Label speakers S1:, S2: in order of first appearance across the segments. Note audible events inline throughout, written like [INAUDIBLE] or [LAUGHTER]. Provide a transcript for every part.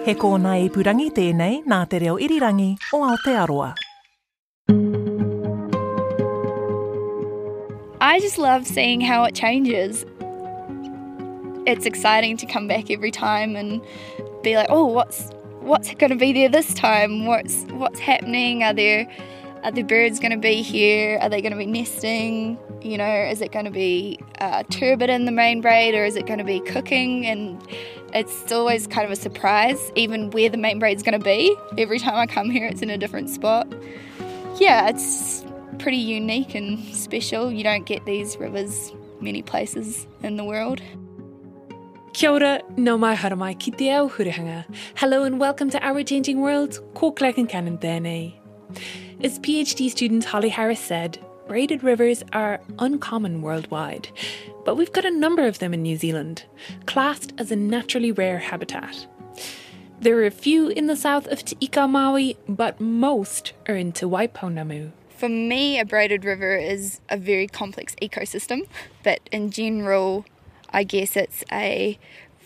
S1: He kōna i purangi tēnei nā te reo irirangi o Aotearoa.
S2: I just love seeing how it changes. It's exciting to come back every time and be like, oh, what's what's going to be there this time? What's what's happening? Are there are the birds going to be here? Are they going to be nesting? You know, is it going to be uh, turbid in the main braid or is it going to be cooking? And it's always kind of a surprise, even where the main braid's going to be. Every time I come here, it's in a different spot. Yeah, it's pretty unique and special. You don't get these rivers many places in the world.
S3: Kia ora, no mai haramai ki te ao hurihanga. Hello and welcome to Our Changing World, ko and. As PhD student Holly Harris said, braided rivers are uncommon worldwide, but we've got a number of them in New Zealand, classed as a naturally rare habitat. There are a few in the south of Te Ika Maui, but most are in Te Waipounamu.
S2: For me, a braided river is a very complex ecosystem, but in general, I guess it's a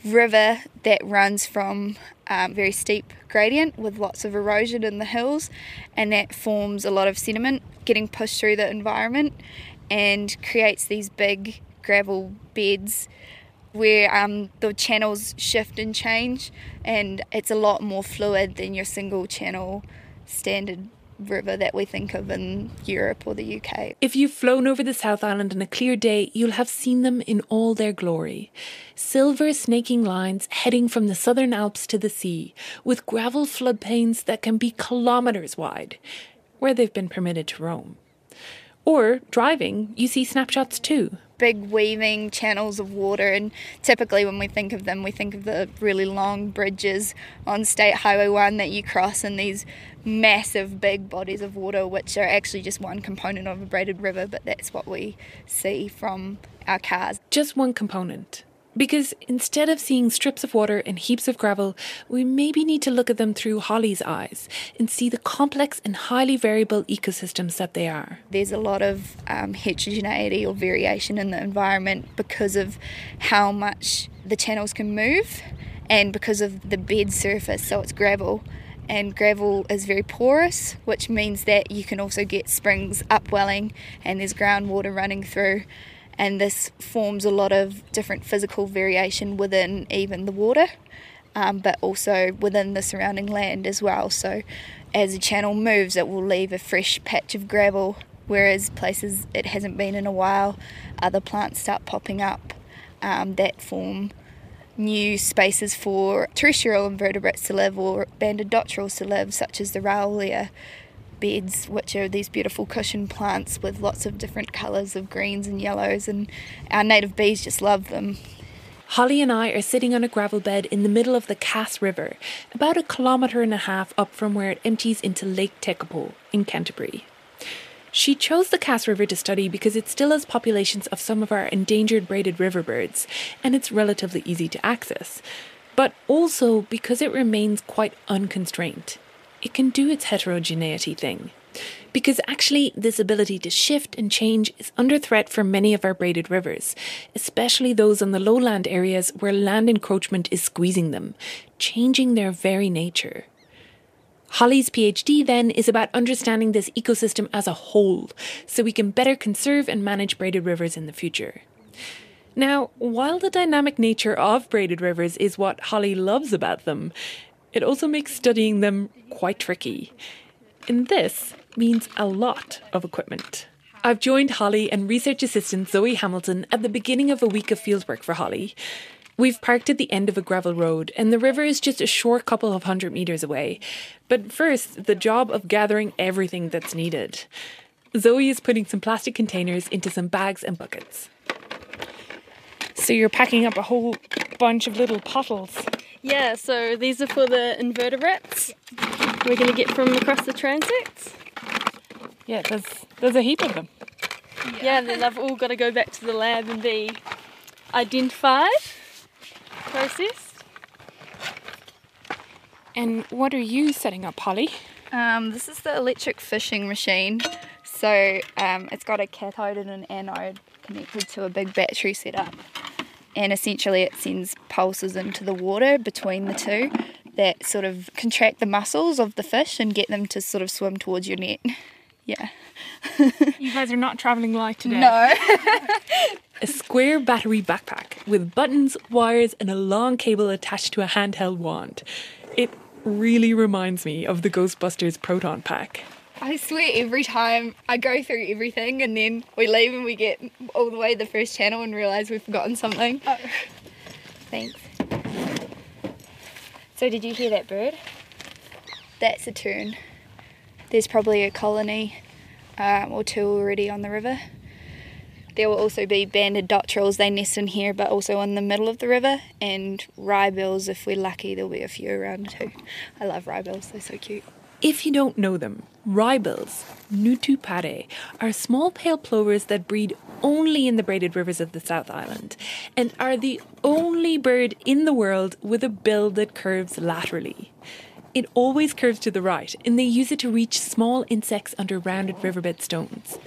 S2: river that runs from um, very steep gradient with lots of erosion in the hills, and that forms a lot of sediment getting pushed through the environment and creates these big gravel beds where um, the channels shift and change, and it's a lot more fluid than your single channel standard river that we think of in Europe or the UK.
S3: If you've flown over the South Island on a clear day, you'll have seen them in all their glory. Silver snaking lines heading from the southern Alps to the sea, with gravel floodplains that can be kilometres wide, where they've been permitted to roam. Or driving, you see snapshots too.
S2: Big weaving channels of water, and typically when we think of them, we think of the really long bridges on State Highway 1 that you cross, and these massive big bodies of water, which are actually just one component of a braided river, but that's what we see from our cars.
S3: Just one component. Because instead of seeing strips of water and heaps of gravel, we maybe need to look at them through Holly's eyes and see the complex and highly variable ecosystems that they are.
S2: There's a lot of um, heterogeneity or variation in the environment because of how much the channels can move and because of the bed surface, so it's gravel. And gravel is very porous, which means that you can also get springs upwelling and there's groundwater running through and this forms a lot of different physical variation within even the water, um, but also within the surrounding land as well. So, as the channel moves, it will leave a fresh patch of gravel, whereas places it hasn't been in a while, other plants start popping up um, that form new spaces for terrestrial invertebrates to live or banded dotterels to live, such as the Raoulia beds, which are these beautiful cushion plants with lots of different colours of greens and yellows, and our native bees just love them.
S3: Holly and I are sitting on a gravel bed in the middle of the Cass River, about a kilometre and a half up from where it empties into Lake Tekapo in Canterbury. She chose the Cass River to study because it still has populations of some of our endangered braided river birds, and it's relatively easy to access, but also because it remains quite unconstrained it can do its heterogeneity thing. Because actually, this ability to shift and change is under threat for many of our braided rivers, especially those in the lowland areas where land encroachment is squeezing them, changing their very nature. Holly's PhD then is about understanding this ecosystem as a whole, so we can better conserve and manage braided rivers in the future. Now, while the dynamic nature of braided rivers is what Holly loves about them, it also makes studying them quite tricky. And this means a lot of equipment. I've joined Holly and research assistant Zoe Hamilton at the beginning of a week of fieldwork for Holly. We've parked at the end of a gravel road, and the river is just a short couple of hundred metres away. But first, the job of gathering everything that's needed. Zoe is putting some plastic containers into some bags and buckets. So you're packing up a whole bunch of little pottles.
S4: Yeah, so these are for the invertebrates we're going to get from across the transects.
S3: Yeah, there's there's a heap of them.
S4: Yeah, and then they've all got to go back to the lab and be identified, processed.
S3: And what are you setting up, Holly?
S2: Um, this is the electric fishing machine. So um, it's got a cathode and an anode connected to a big battery setup. And essentially, it sends pulses into the water between the two that sort of contract the muscles of the fish and get them to sort of swim towards your net. [LAUGHS] Yeah.
S3: You guys are not traveling light today.
S2: No.
S3: A square battery backpack with buttons, wires, and a long cable attached to a handheld wand. It really reminds me of the Ghostbusters proton pack.
S2: I swear every time I go through everything and then we leave and we get all the way to the first channel and realise we've forgotten something. Oh. Thanks. So did you hear that bird? That's a tern. There's probably a colony um, or two already on the river. There will also be banded dotterels. They nest in here, but also in the middle of the river. And wrybills if we're lucky, there'll be a few around too. I love wrybills, They're so cute.
S3: If you don't know them, wrybills, nutupare, are small pale plovers that breed only in the braided rivers of the South Island and are the only bird in the world with a bill that curves laterally. It always curves to the right, and they use it to reach small insects under rounded riverbed stones.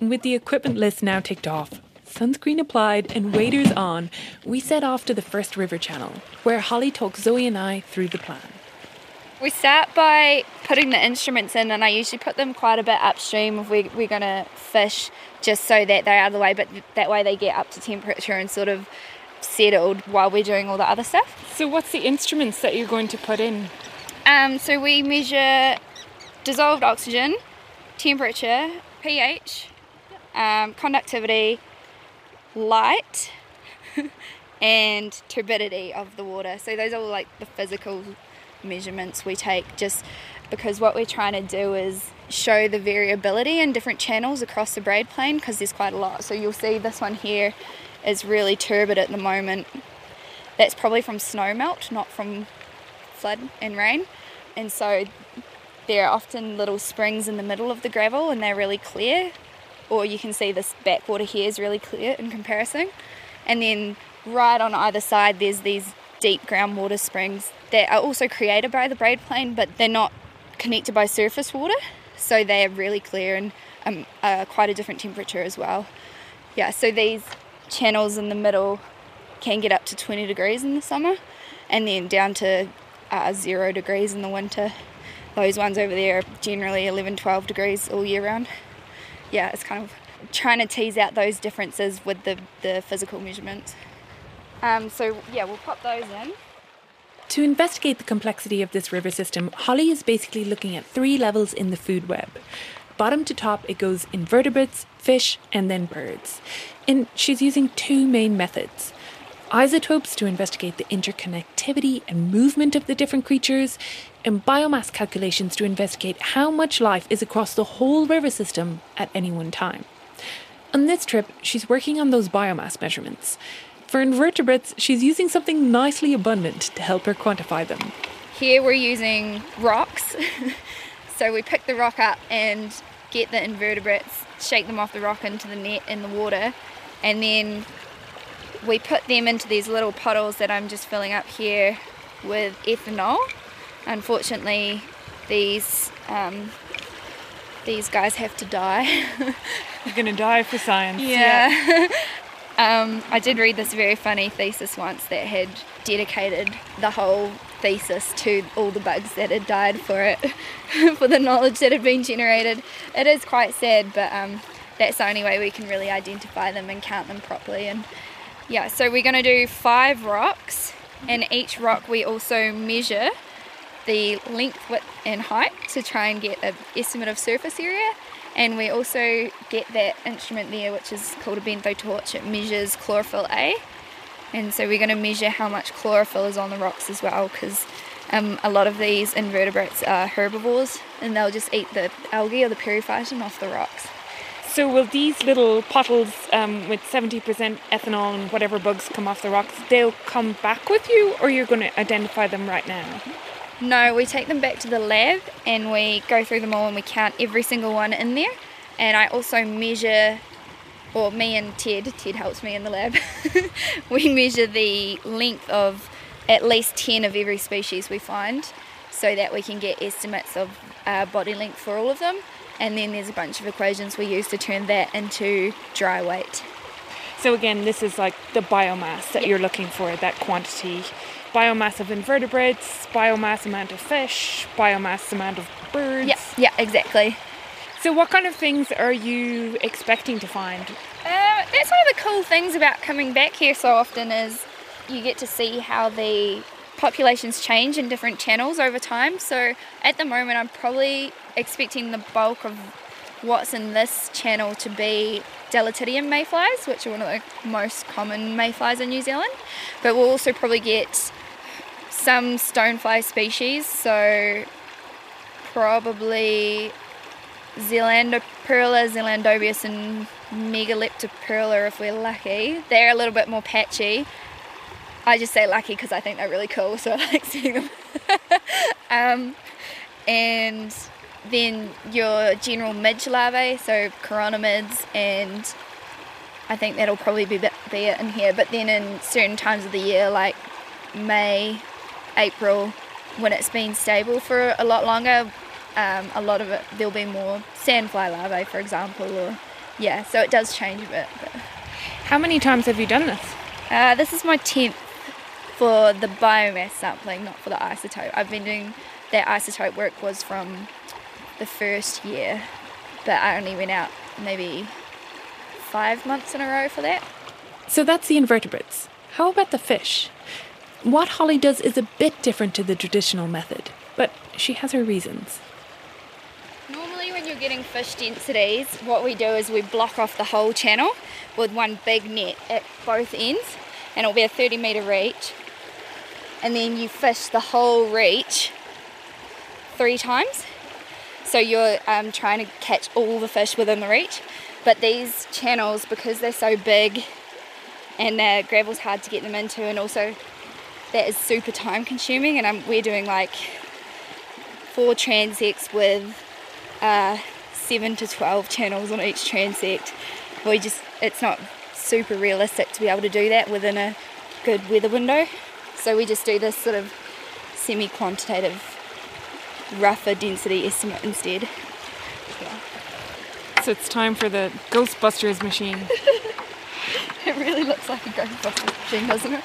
S3: With the equipment list now ticked off, sunscreen applied, and waders on, we set off to the first river channel, where Holly talked Zoe and I through the plan.
S2: We start by putting the instruments in, and I usually put them quite a bit upstream if we, we're going to fish, just so that they're out of the way, but that way they get up to temperature and sort of settled while we're doing all the other stuff.
S3: So, what's the instruments that you're going to put in?
S2: Um, so we measure dissolved oxygen, temperature, pH, um, conductivity, light, [LAUGHS] and turbidity of the water. So those are all like the physical measurements we take just because what we're trying to do is show the variability in different channels across the braid plain because there's quite a lot. So you'll see this one here is really turbid at the moment. That's probably from snow melt, not from flood and rain. And so there are often little springs in the middle of the gravel and they're really clear. Or you can see this backwater here is really clear in comparison. And then right on either side, there's these deep groundwater springs that are also created by the braid plain, but they're not connected by surface water. So they are really clear and um, quite a different temperature as well. Yeah, so these channels in the middle can get up to 20 degrees in the summer and then down to uh, zero degrees in the winter. Those ones over there are generally 11, 12 degrees all year round. Yeah, it's kind of trying to tease out those differences with the, the physical measurements. Um, so, yeah, we'll pop those in.
S3: To investigate the complexity of this river system, Holly is basically looking at three levels in the food web. Bottom to top, it goes invertebrates, fish, and then birds. And she's using two main methods isotopes to investigate the interconnectivity and movement of the different creatures, and biomass calculations to investigate how much life is across the whole river system at any one time. On this trip, she's working on those biomass measurements. For invertebrates, she's using something nicely abundant to help her quantify them.
S2: Here we're using rocks. [LAUGHS] so we pick the rock up and get the invertebrates, shake them off the rock into the net in the water, and then we put them into these little pottles that I'm just filling up here with ethanol. Unfortunately, these um, these guys have to die. [LAUGHS]
S3: You're gonna die for science.
S2: Yeah. [LAUGHS] um, I did read this very funny thesis once that had dedicated the whole thesis to all the bugs that had died for it, [LAUGHS] for the knowledge that had been generated. It is quite sad, but um, that's the only way we can really identify them and count them properly. And yeah, so we're going to do five rocks, and each rock we also measure the length, width, and height to try and get an estimate of surface area. And we also get that instrument there, which is called a BenthoTorch. It measures chlorophyll A, and so we're going to measure how much chlorophyll is on the rocks as well, because um, a lot of these invertebrates are herbivores, and they'll just eat the algae or the periphyton off the rocks.
S3: So will these little bottles um, with 70% ethanol and whatever bugs come off the rocks, they'll come back with you or you're going to identify them right now?
S2: No, we take them back to the lab and we go through them all and we count every single one in there. And I also measure, or me and Ted, Ted helps me in the lab, [LAUGHS] we measure the length of at least 10 of every species we find so that we can get estimates of uh, body length for all of them. And then there's a bunch of equations we use to turn that into dry weight.
S3: So again, this is like the biomass that
S2: Yeah.
S3: you're looking for, that quantity. Biomass of invertebrates, biomass amount of fish, biomass amount of birds.
S2: Yeah, yeah, exactly.
S3: So what kind of things are you expecting to find?
S2: Uh, that's one of the cool things about coming back here so often is you get to see how the populations change in different channels over time. So at the moment, I'm probably expecting the bulk of what's in this channel to be Deleatidium mayflies, which are one of the most common mayflies in New Zealand. But we'll also probably get some stonefly species, so probably Zelandoperla, Zelandobius, and Megaleptoperla if we're lucky. They're a little bit more patchy. I just say lucky because I think they're really cool, so [LAUGHS] I like seeing them. [LAUGHS] um, and then your general midge larvae, so chironomids, and I think that'll probably be, be it in here. But then in certain times of the year, like May, April, when it's been stable for a lot longer, um, a lot of it there'll be more sandfly larvae, for example, or yeah. So it does change a bit. But,
S3: How many times have you done this?
S2: uh, this is my tenth for the biomass sampling, not for the isotope. I've been doing that isotope work was from the first year, but I only went out maybe five months in a row for that.
S3: So that's the invertebrates. How about the fish? What Holly does is a bit different to the traditional method, but she has her reasons.
S2: Normally, when you're getting fish densities, what we do is we block off the whole channel with one big net at both ends, and it'll be a 30 metre reach. And then you fish the whole reach three times. So you're um, trying to catch all the fish within the reach. But these channels, because they're so big and uh, gravel's hard to get them into, and also that is super time consuming, and um, we're doing like four transects with uh, seven to 12 channels on each transect. We just, it's not super realistic to be able to do that within a good weather window. So we just do this sort of semi quantitative, rougher density estimate instead.
S3: So it's time for the Ghostbusters machine. [LAUGHS]
S2: It really looks like a Ghostbusters machine, doesn't it?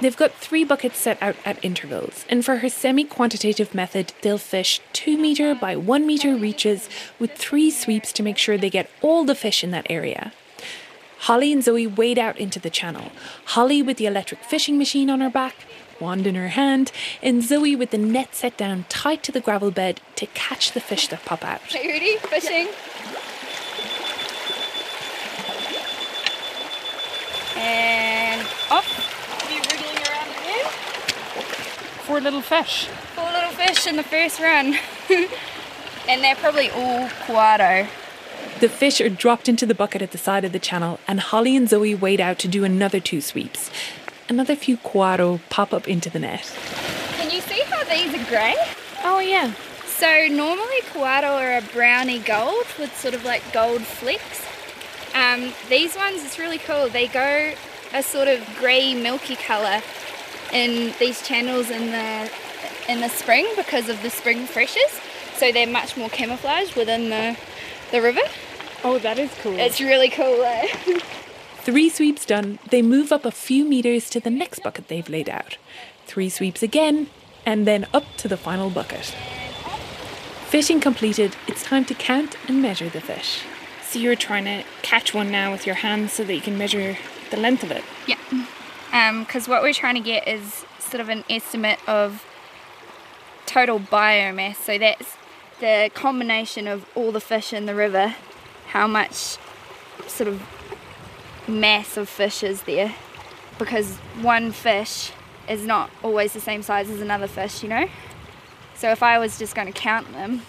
S3: They've got three buckets set out at intervals, and for her semi quantitative method, they'll fish 2 metre by 1 metre reaches with three sweeps to make sure they get all the fish in that area. Holly and Zoe wade out into the channel. Holly with the electric fishing machine on her back, wand in her hand, and Zoe with the net set down tight to the gravel bed to catch the fish that pop out.
S2: Are you ready? Fishing. And off.
S4: Be wriggling around again.
S3: Four little fish.
S2: Four little fish in the first run. [LAUGHS] and they're probably all koaro.
S3: The fish are dropped into the bucket at the side of the channel, and Holly and Zoe wade out to do another two sweeps. Another few koaro pop up into the net.
S2: Can you see how these are grey?
S3: Oh, yeah.
S2: So normally koaro are a browny gold with sort of like gold flecks. Um, these ones, it's really cool. They go a sort of grey milky colour in these channels in the in the spring because of the spring freshes. So they're much more camouflaged within the the river.
S3: Oh, that is cool.
S2: It's really cool. Eh? [LAUGHS]
S3: Three sweeps done, they move up a few meters to the next bucket they've laid out. Three sweeps again, and then up to the final bucket. Fishing completed, it's time to count and measure the fish. So you're trying to catch one now with your hands so that you can measure the length of it.
S2: Yeah. Um, because what we're trying to get is sort of an estimate of total biomass. So that's the combination of all the fish in the river, how much sort of mass of fish is there. Because one fish is not always the same size as another fish, you know? So if I was just going to count them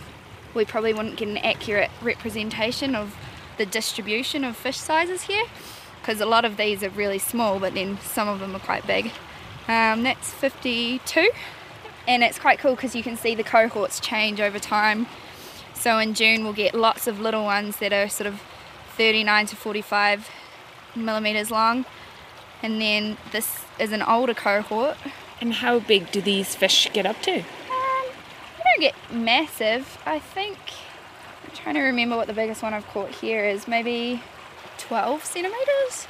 S2: we probably wouldn't get an accurate representation of the distribution of fish sizes here because a lot of these are really small, but then some of them are quite big. Um, that's 52, and it's quite cool because you can see the cohorts change over time. So in June, we'll get lots of little ones that are sort of 39 to 45 millimeters long, and then this is an older cohort.
S3: And how big do these fish get up to?
S2: Um, they don't get massive. I think I'm trying to remember what the biggest one I've caught here is. Maybe 12 centimeters.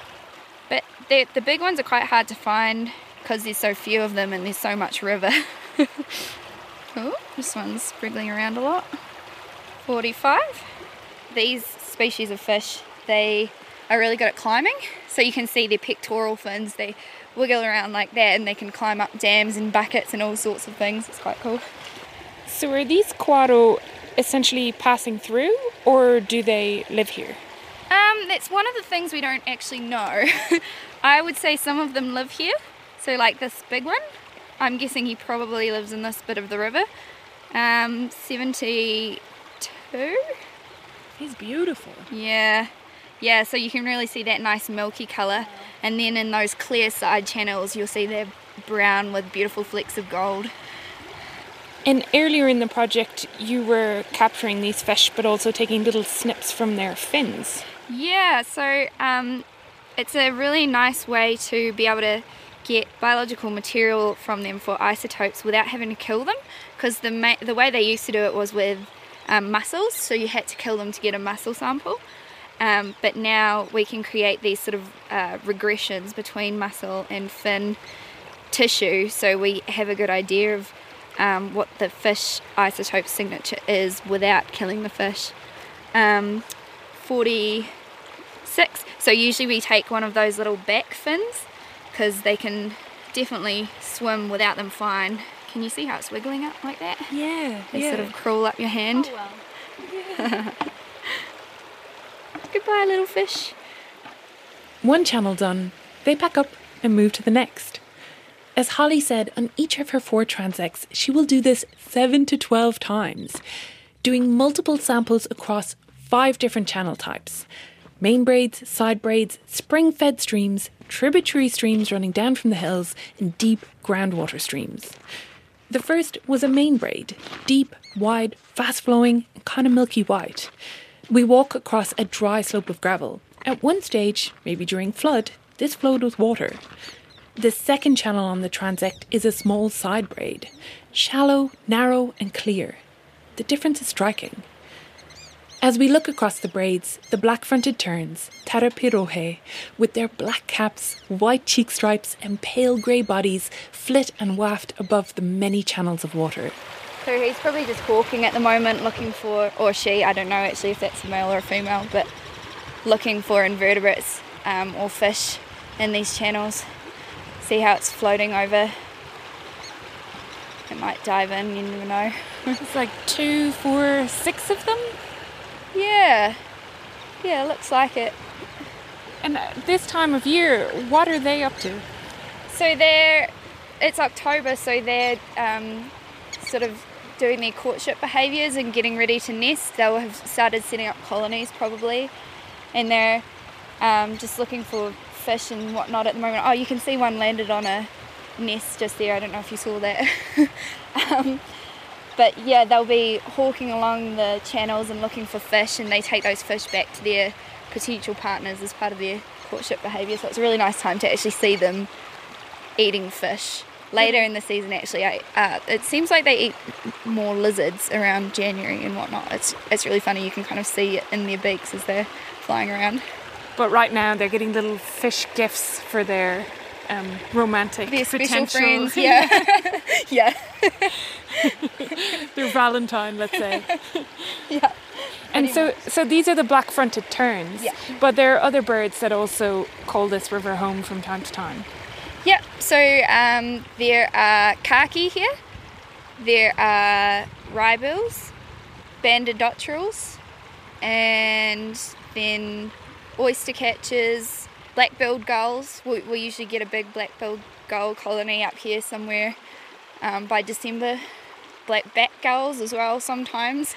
S2: But the the big ones are quite hard to find because there's so few of them and there's so much river. [LAUGHS] oh, this one's wriggling around a lot. 45. These species of fish, they are really good at climbing. So you can see their pectoral fins, they wiggle around like that and they can climb up dams and buckets and all sorts of things. It's quite cool.
S3: So are these koaro essentially passing through or do they live here?
S2: Um, that's one of the things we don't actually know. [LAUGHS] I would say some of them live here. So, like this big one, I'm guessing he probably lives in this bit of the river. Um, 72.
S3: He's beautiful.
S2: Yeah, yeah. So you can really see that nice milky colour, and then in those clear side channels, you'll see they're brown with beautiful flecks of gold.
S3: And earlier in the project, you were capturing these fish, but also taking little snips from their fins.
S2: Yeah, so um, it's a really nice way to be able to get biological material from them for isotopes without having to kill them. Because the ma- the way they used to do it was with um, so you had to kill them to get a muscle sample. Um, but now we can create these sort of uh, regressions between muscle and fin tissue, so we have a good idea of um, what the fish isotope signature is without killing the fish. Um, 46. So usually we take one of those little back fins because they can definitely swim without them fine. Can you see how it's wiggling up like that?
S3: Yeah,
S2: They
S3: yeah.
S2: sort of crawl up your hand.
S4: Oh, well. [LAUGHS]
S2: Goodbye, little fish.
S3: One channel done, they pack up and move to the next. As Holly said, on each of her four transects, she will do this 7 to 12 times, doing multiple samples across five different channel types main braids, side braids, spring fed streams, tributary streams running down from the hills, and deep groundwater streams. The first was a main braid, deep, wide, fast flowing, and kind of milky white. We walk across a dry slope of gravel. At one stage, maybe during flood, this flowed with water. The second channel on the transect is a small side braid, shallow, narrow, and clear. The difference is striking. As we look across the braids, the black fronted terns, Tarapirohe, with their black caps, white cheek stripes, and pale grey bodies, flit and waft above the many channels of water.
S2: So he's probably just walking at the moment looking for, or she, I don't know actually if that's a male or a female, but looking for invertebrates um, or fish in these channels. See how it's floating over. It might dive in, you never know.
S3: It's like two, four, six of them.
S2: Yeah, yeah, looks like it.
S3: And this time of year, what are they up to?
S2: So they're, it's October, so they're um, sort of doing their courtship behaviours and getting ready to nest. They'll have started setting up colonies probably, and they're um, just looking for fish and whatnot at the moment. Oh, you can see one landed on a nest just there. I don't know if you saw that. [LAUGHS] um, but yeah, they'll be hawking along the channels and looking for fish, and they take those fish back to their potential partners as part of their courtship behaviour. So it's a really nice time to actually see them eating fish. Later in the season, actually, I, uh, it seems like they eat more lizards around January and whatnot. It's it's really funny. You can kind of see it in their beaks as they're flying around.
S3: But right now, they're getting little fish gifts for their um, romantic
S2: Their
S3: potential.
S2: friends, [LAUGHS] yeah, [LAUGHS] yeah, [LAUGHS]
S3: their Valentine, let's say. [LAUGHS]
S2: yeah.
S3: And so, so these are the black-fronted terns.
S2: Yeah.
S3: But there are other birds that also call this river home from time to time.
S2: Yep. So um, there are kaki here. There are wrybills, banded dotterels, and then oyster catchers, black-billed gulls. We, we usually get a big black-billed gull colony up here somewhere um, by December. Black bat gulls as well sometimes.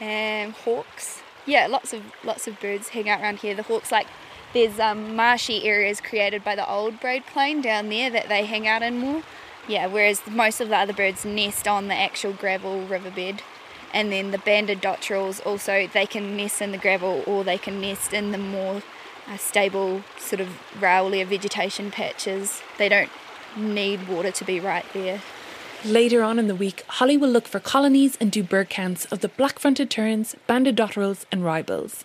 S2: and hawks. Yeah, lots of lots of birds hang out around here. The hawks like there's um, marshy areas created by the old braid plain down there that they hang out in more. Yeah, whereas most of the other birds nest on the actual gravel riverbed. And then the banded dotterels also they can nest in the gravel or they can nest in the more uh, stable sort of raoulia vegetation patches. They don't need water to be right there.
S3: Later on in the week, Holly will look for colonies and do bird counts of the black fronted terns, banded dotterels, and wrybills.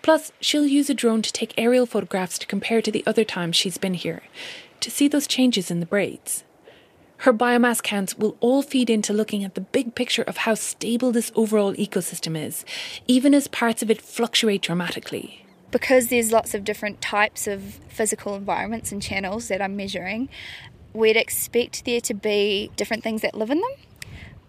S3: Plus, she'll use a drone to take aerial photographs to compare to the other times she's been here, to see those changes in the braids. Her biomass counts will all feed into looking at the big picture of how stable this overall ecosystem is, even as parts of it fluctuate dramatically.
S2: Because there's lots of different types of physical environments and channels that I'm measuring, we'd expect there to be different things that live in them,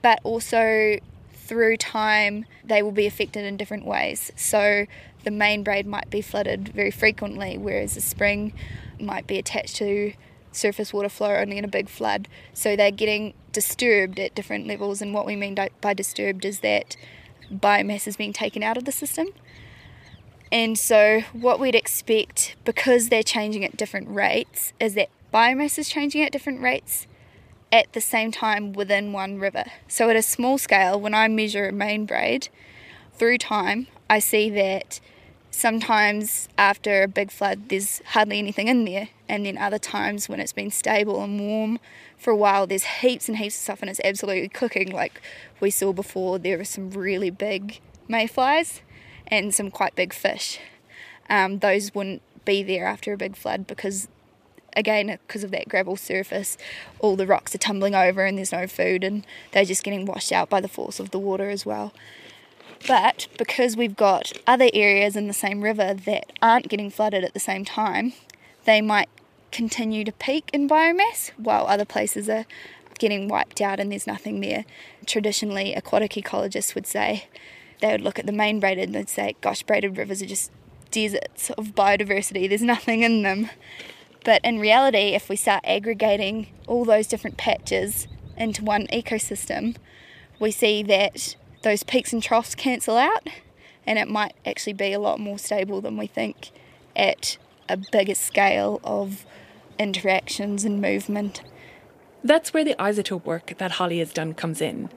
S2: but also through time they will be affected in different ways. So the main braid might be flooded very frequently, whereas the spring might be attached to surface water flow only in a big flood. So they're getting disturbed at different levels, and what we mean by disturbed is that biomass is being taken out of the system. And so, what we'd expect, because they're changing at different rates, is that biomass is changing at different rates at the same time within one river. So, at a small scale, when I measure a main braid through time, I see that sometimes after a big flood there's hardly anything in there, and then other times when it's been stable and warm for a while, there's heaps and heaps of stuff, and it's absolutely cooking. Like we saw before, there were some really big mayflies and some quite big fish. Um, those wouldn't be there after a big flood because again because of that gravel surface all the rocks are tumbling over and there's no food and they're just getting washed out by the force of the water as well. But because we've got other areas in the same river that aren't getting flooded at the same time they might continue to peak in biomass while other places are getting wiped out and there's nothing there. Traditionally aquatic ecologists would say they would look at the main braided and they'd say gosh braided rivers are just deserts of biodiversity. There's nothing in them but in reality, if we start aggregating all those different patches into one ecosystem, we see that those peaks and troughs cancel out and it might actually be a lot more stable than we think at a bigger scale of interactions and movement.
S3: That's where the isotope work that Holly has done comes in.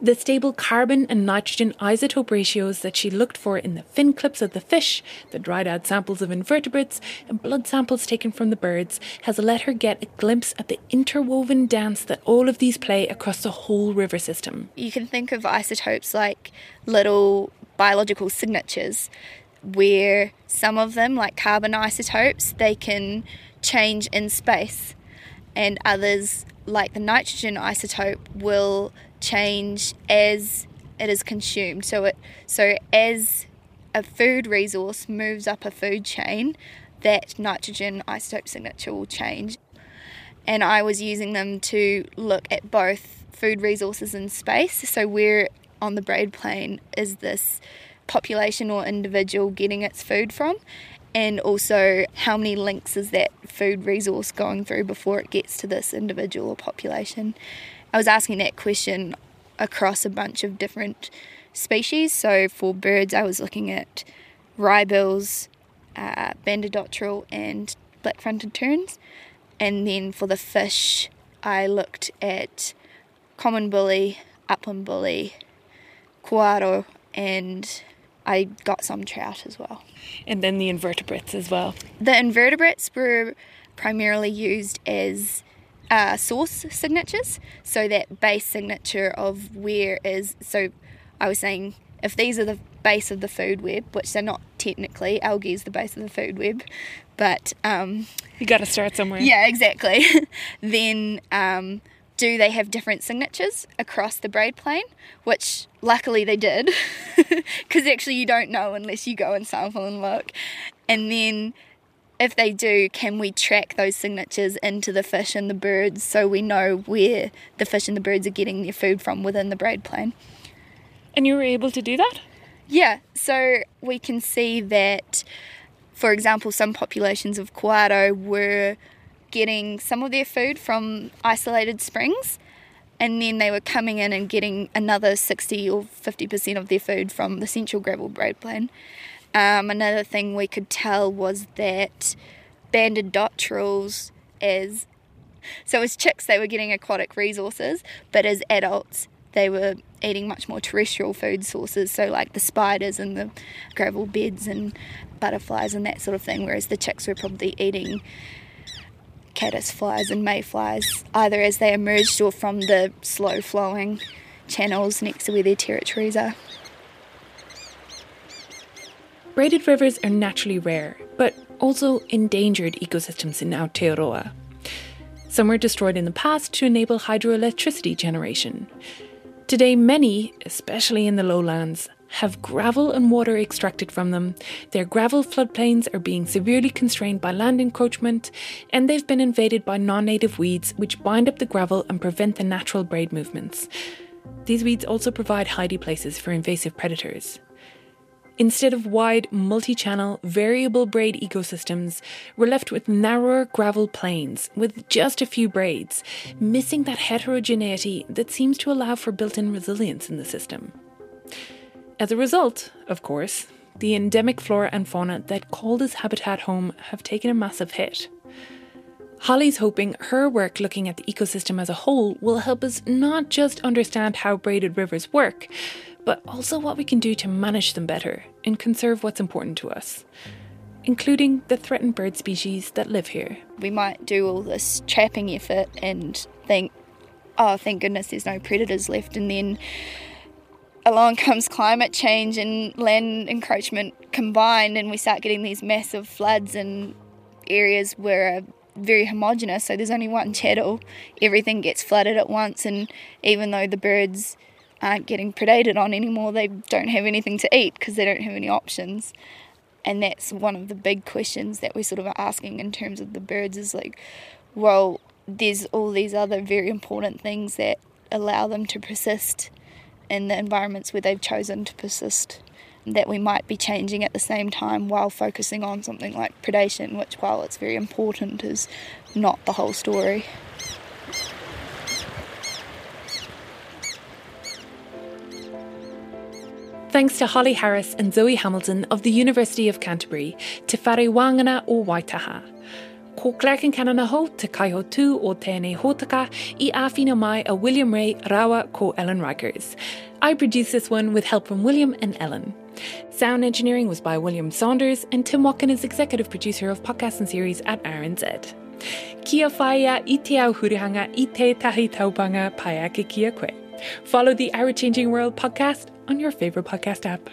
S3: The stable carbon and nitrogen isotope ratios that she looked for in the fin clips of the fish, the dried out samples of invertebrates, and blood samples taken from the birds has let her get a glimpse at the interwoven dance that all of these play across the whole river system.
S2: You can think of isotopes like little biological signatures where some of them, like carbon isotopes, they can change in space, and others, like the nitrogen isotope, will change as it is consumed. So it so as a food resource moves up a food chain, that nitrogen isotope signature will change. And I was using them to look at both food resources in space. So where on the braid plain is this population or individual getting its food from? And also, how many links is that food resource going through before it gets to this individual or population? I was asking that question across a bunch of different species. So for birds, I was looking at wrybills, uh, banded dotterel, and black-fronted terns. And then for the fish, I looked at common bully, upland bully, koaro, and I got some trout as well.
S3: And then the invertebrates as well.
S2: The invertebrates were primarily used as uh, source signatures. So that base signature of where is. So I was saying if these are the base of the food web, which they're not technically, algae is the base of the food web, but um,
S3: you got to start somewhere.
S2: Yeah, exactly. [LAUGHS] then um, do they have different signatures across the braid plain? Which luckily they did, [LAUGHS] because actually you don't know unless you go and sample and look. And then if they do, can we track those signatures into the fish and the birds so we know where the fish and the birds are getting their food from within the braid plain?
S3: And you were able to do that?
S2: Yeah, so we can see that, for example, some populations of koaro were getting some of their food from isolated springs, and then they were coming in and getting another 60 or 50% of their food from the central gravel braid plan. Um, another thing we could tell was that banded dotterels as so as chicks they were getting aquatic resources, but as adults they were eating much more terrestrial food sources, so like the spiders and the gravel beds and butterflies and that sort of thing, whereas the chicks were probably eating caddis flies and mayflies, either as they emerged or from the slow flowing channels next to where their territories are.
S3: Braided rivers are naturally rare, but also endangered ecosystems in Aotearoa. Some were destroyed in the past to enable hydroelectricity generation. Today, many, especially in the lowlands, have gravel and water extracted from them. Their gravel floodplains are being severely constrained by land encroachment, and they've been invaded by non native weeds which bind up the gravel and prevent the natural braid movements. These weeds also provide hidey places for invasive predators. Instead of wide, multi channel, variable braid ecosystems, we're left with narrower gravel plains with just a few braids, missing that heterogeneity that seems to allow for built in resilience in the system. As a result, of course, the endemic flora and fauna that call this habitat home have taken a massive hit. Holly's hoping her work looking at the ecosystem as a whole will help us not just understand how braided rivers work, but also what we can do to manage them better and conserve what's important to us, including the threatened bird species that live here.
S2: We might do all this trapping effort and think, oh, thank goodness there's no predators left, and then along [LAUGHS] comes climate change and land encroachment combined, and we start getting these massive floods in areas where very homogenous. So there's only one channel, everything gets flooded at once, and even though the birds aren't getting predated on anymore, they don't have anything to eat because they don't have any options. And that's one of the big questions that we're sort of asking in terms of the birds is like, well, there's all these other very important things that allow them to persist in the environments where they've chosen to persist that we might be changing at the same time while focusing on something like predation, which, while it's very important, is not the whole story.
S3: Thanks to Holly Harris and Zoe Hamilton of the University of Canterbury, Te Whare Wānanga o Waitaha. Ko Claire Concannon ho te kaiho tū o tēnei hōtaka i āwhina mai a William Ray Rawa ko Ellen Rikers. I produced this one with help from William and Ellen. Sound engineering was by William Saunders, and Tim Watkin is executive producer of podcasts and series at RNZ. Kia whaia i hurihanga i te tahi taupanga pai kia koe. Follow the Our Changing World podcast on your favourite podcast app.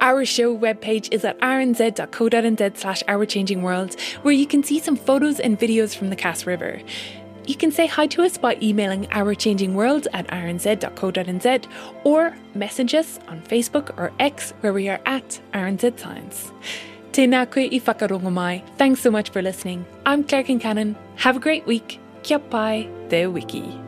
S3: Our show webpage is at rnz.co.nz slash Our Changing World, where you can see some photos and videos from the Cass River. You can say hi to us by emailing ourchangingworld at rnz.co.nz or message us on Facebook or X where we are at RNZ Science. Tēnā koe i whakarongo mai. Thanks so much for listening. I'm Claire Concannon. Have a great week. Kia pai te wiki.